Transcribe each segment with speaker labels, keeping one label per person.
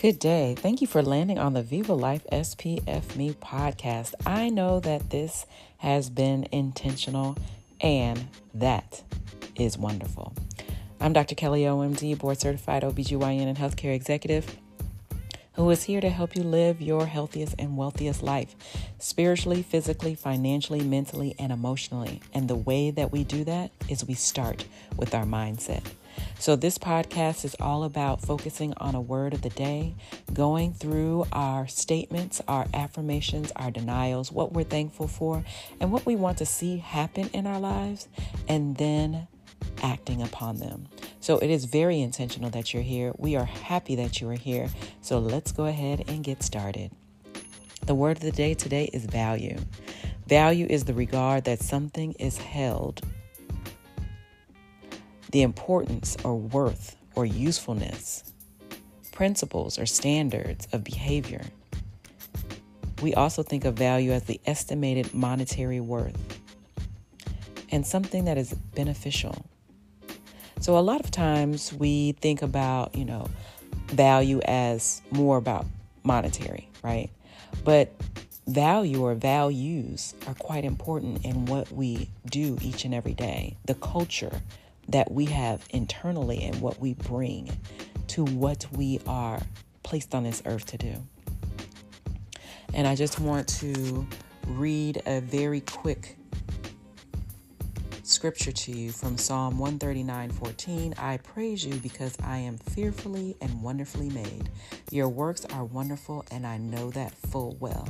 Speaker 1: Good day. Thank you for landing on the Viva Life SPF Me podcast. I know that this has been intentional, and that is wonderful. I'm Dr. Kelly OMD, board certified OBGYN and healthcare executive, who is here to help you live your healthiest and wealthiest life spiritually, physically, financially, mentally, and emotionally. And the way that we do that is we start with our mindset. So, this podcast is all about focusing on a word of the day, going through our statements, our affirmations, our denials, what we're thankful for, and what we want to see happen in our lives, and then acting upon them. So, it is very intentional that you're here. We are happy that you are here. So, let's go ahead and get started. The word of the day today is value. Value is the regard that something is held the importance or worth or usefulness, principles or standards of behavior. We also think of value as the estimated monetary worth and something that is beneficial. So, a lot of times we think about, you know, value as more about monetary, right? But value or values are quite important in what we do each and every day. The culture that we have internally and what we bring to what we are placed on this earth to do. And I just want to read a very quick scripture to you from Psalm 139 14. I praise you because I am fearfully and wonderfully made. Your works are wonderful, and I know that full well.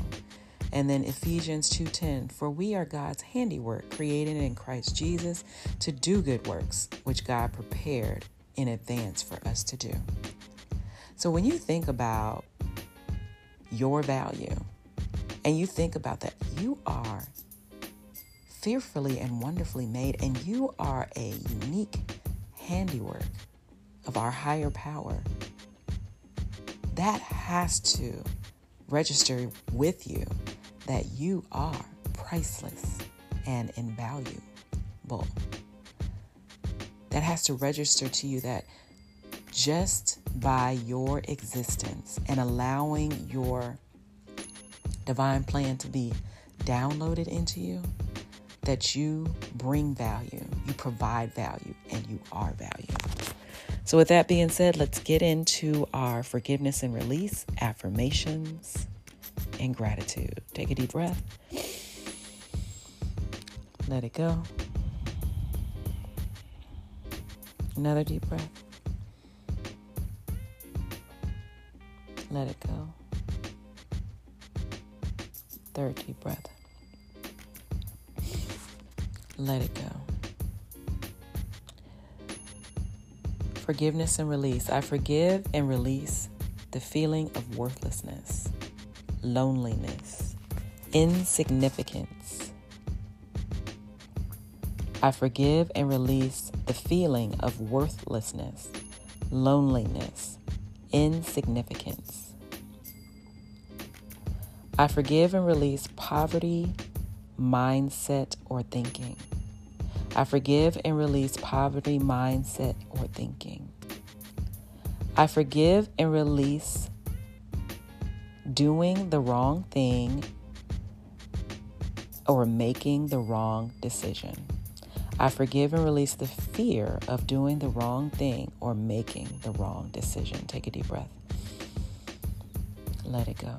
Speaker 1: And then Ephesians 2:10, for we are God's handiwork, created in Christ Jesus to do good works, which God prepared in advance for us to do. So when you think about your value and you think about that you are fearfully and wonderfully made and you are a unique handiwork of our higher power, that has to register with you that you are priceless and invaluable. That has to register to you that just by your existence and allowing your divine plan to be downloaded into you, that you bring value, you provide value, and you are value. So, with that being said, let's get into our forgiveness and release affirmations and gratitude. Take a deep breath. Let it go. Another deep breath. Let it go. Third deep breath. Let it go. Forgiveness and release. I forgive and release the feeling of worthlessness loneliness, insignificance. I forgive and release the feeling of worthlessness, loneliness, insignificance. I forgive and release poverty, mindset, or thinking. I forgive and release poverty, mindset, or thinking. I forgive and release doing the wrong thing or making the wrong decision. I forgive and release the fear of doing the wrong thing or making the wrong decision. Take a deep breath. Let it go.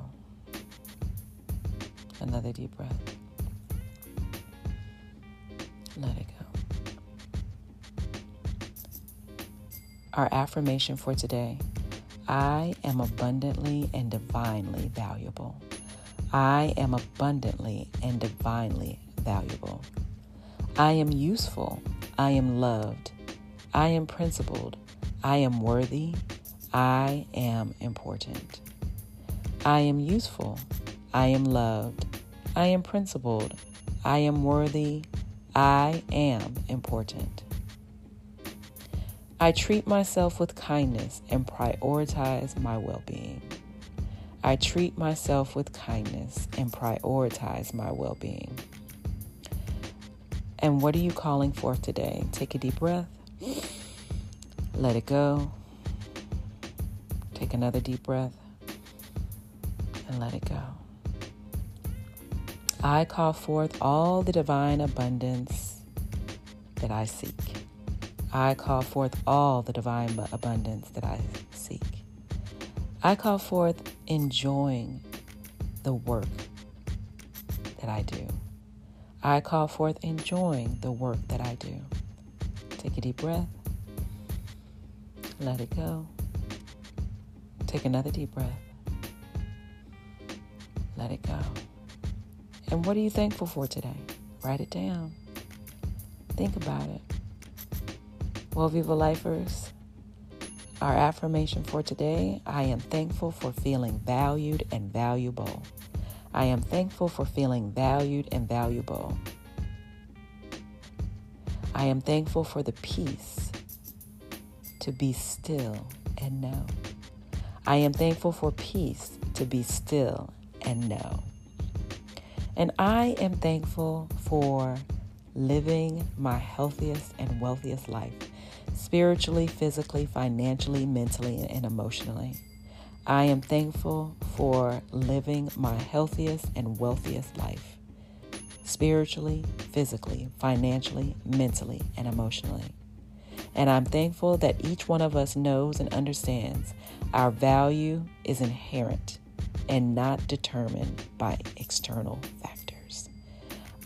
Speaker 1: Another deep breath. Let it go. Our affirmation for today I am abundantly and divinely valuable. I am abundantly and divinely valuable. I am useful. I am loved. I am principled. I am worthy. I am important. I am useful. I am loved. I am principled. I am worthy. I am important. I treat myself with kindness and prioritize my well being. I treat myself with kindness and prioritize my well being. And what are you calling for today? Take a deep breath. Let it go. Take another deep breath and let it go. I call forth all the divine abundance that I seek. I call forth all the divine abundance that I seek. I call forth enjoying the work that I do. I call forth enjoying the work that I do. Take a deep breath. Let it go. Take another deep breath. Let it go. And what are you thankful for today? Write it down. Think about it. Well, Viva Lifers, our affirmation for today I am thankful for feeling valued and valuable. I am thankful for feeling valued and valuable. I am thankful for the peace to be still and know. I am thankful for peace to be still and know. And I am thankful for living my healthiest and wealthiest life spiritually, physically, financially, mentally, and emotionally. I am thankful for living my healthiest and wealthiest life spiritually, physically, financially, mentally, and emotionally. And I'm thankful that each one of us knows and understands our value is inherent and not determined by external factors.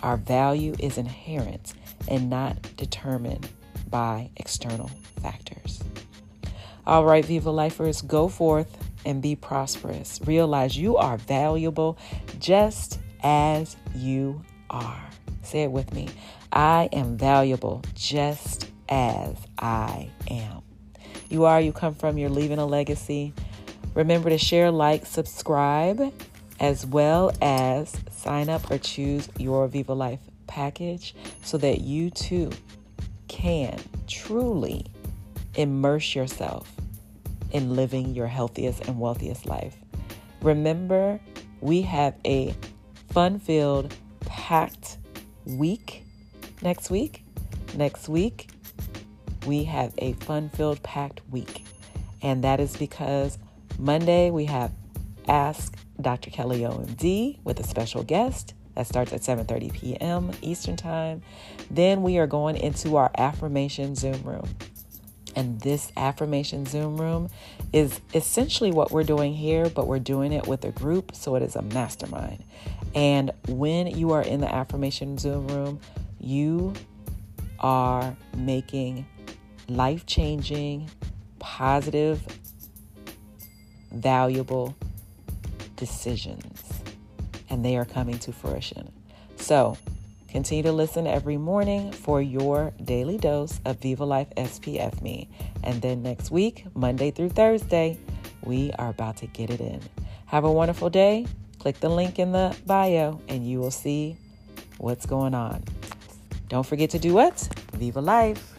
Speaker 1: Our value is inherent and not determined by external factors. All right, Viva Lifers, go forth and be prosperous. Realize you are valuable just as you are. Say it with me. I am valuable just as I am. You are, you come from, you're leaving a legacy. Remember to share, like, subscribe, as well as sign up or choose your Viva Life package so that you too can truly immerse yourself in living your healthiest and wealthiest life. Remember, we have a fun filled, packed week next week. Next week, we have a fun filled, packed week. And that is because Monday we have Ask Dr. Kelly OMD with a special guest. That starts at 7:30 p.m. Eastern Time. Then we are going into our affirmation Zoom room. And this affirmation Zoom room is essentially what we're doing here, but we're doing it with a group, so it is a mastermind. And when you are in the affirmation Zoom room, you are making life changing, positive, valuable decisions, and they are coming to fruition. So, Continue to listen every morning for your daily dose of Viva Life SPF Me. And then next week, Monday through Thursday, we are about to get it in. Have a wonderful day. Click the link in the bio and you will see what's going on. Don't forget to do what? Viva Life.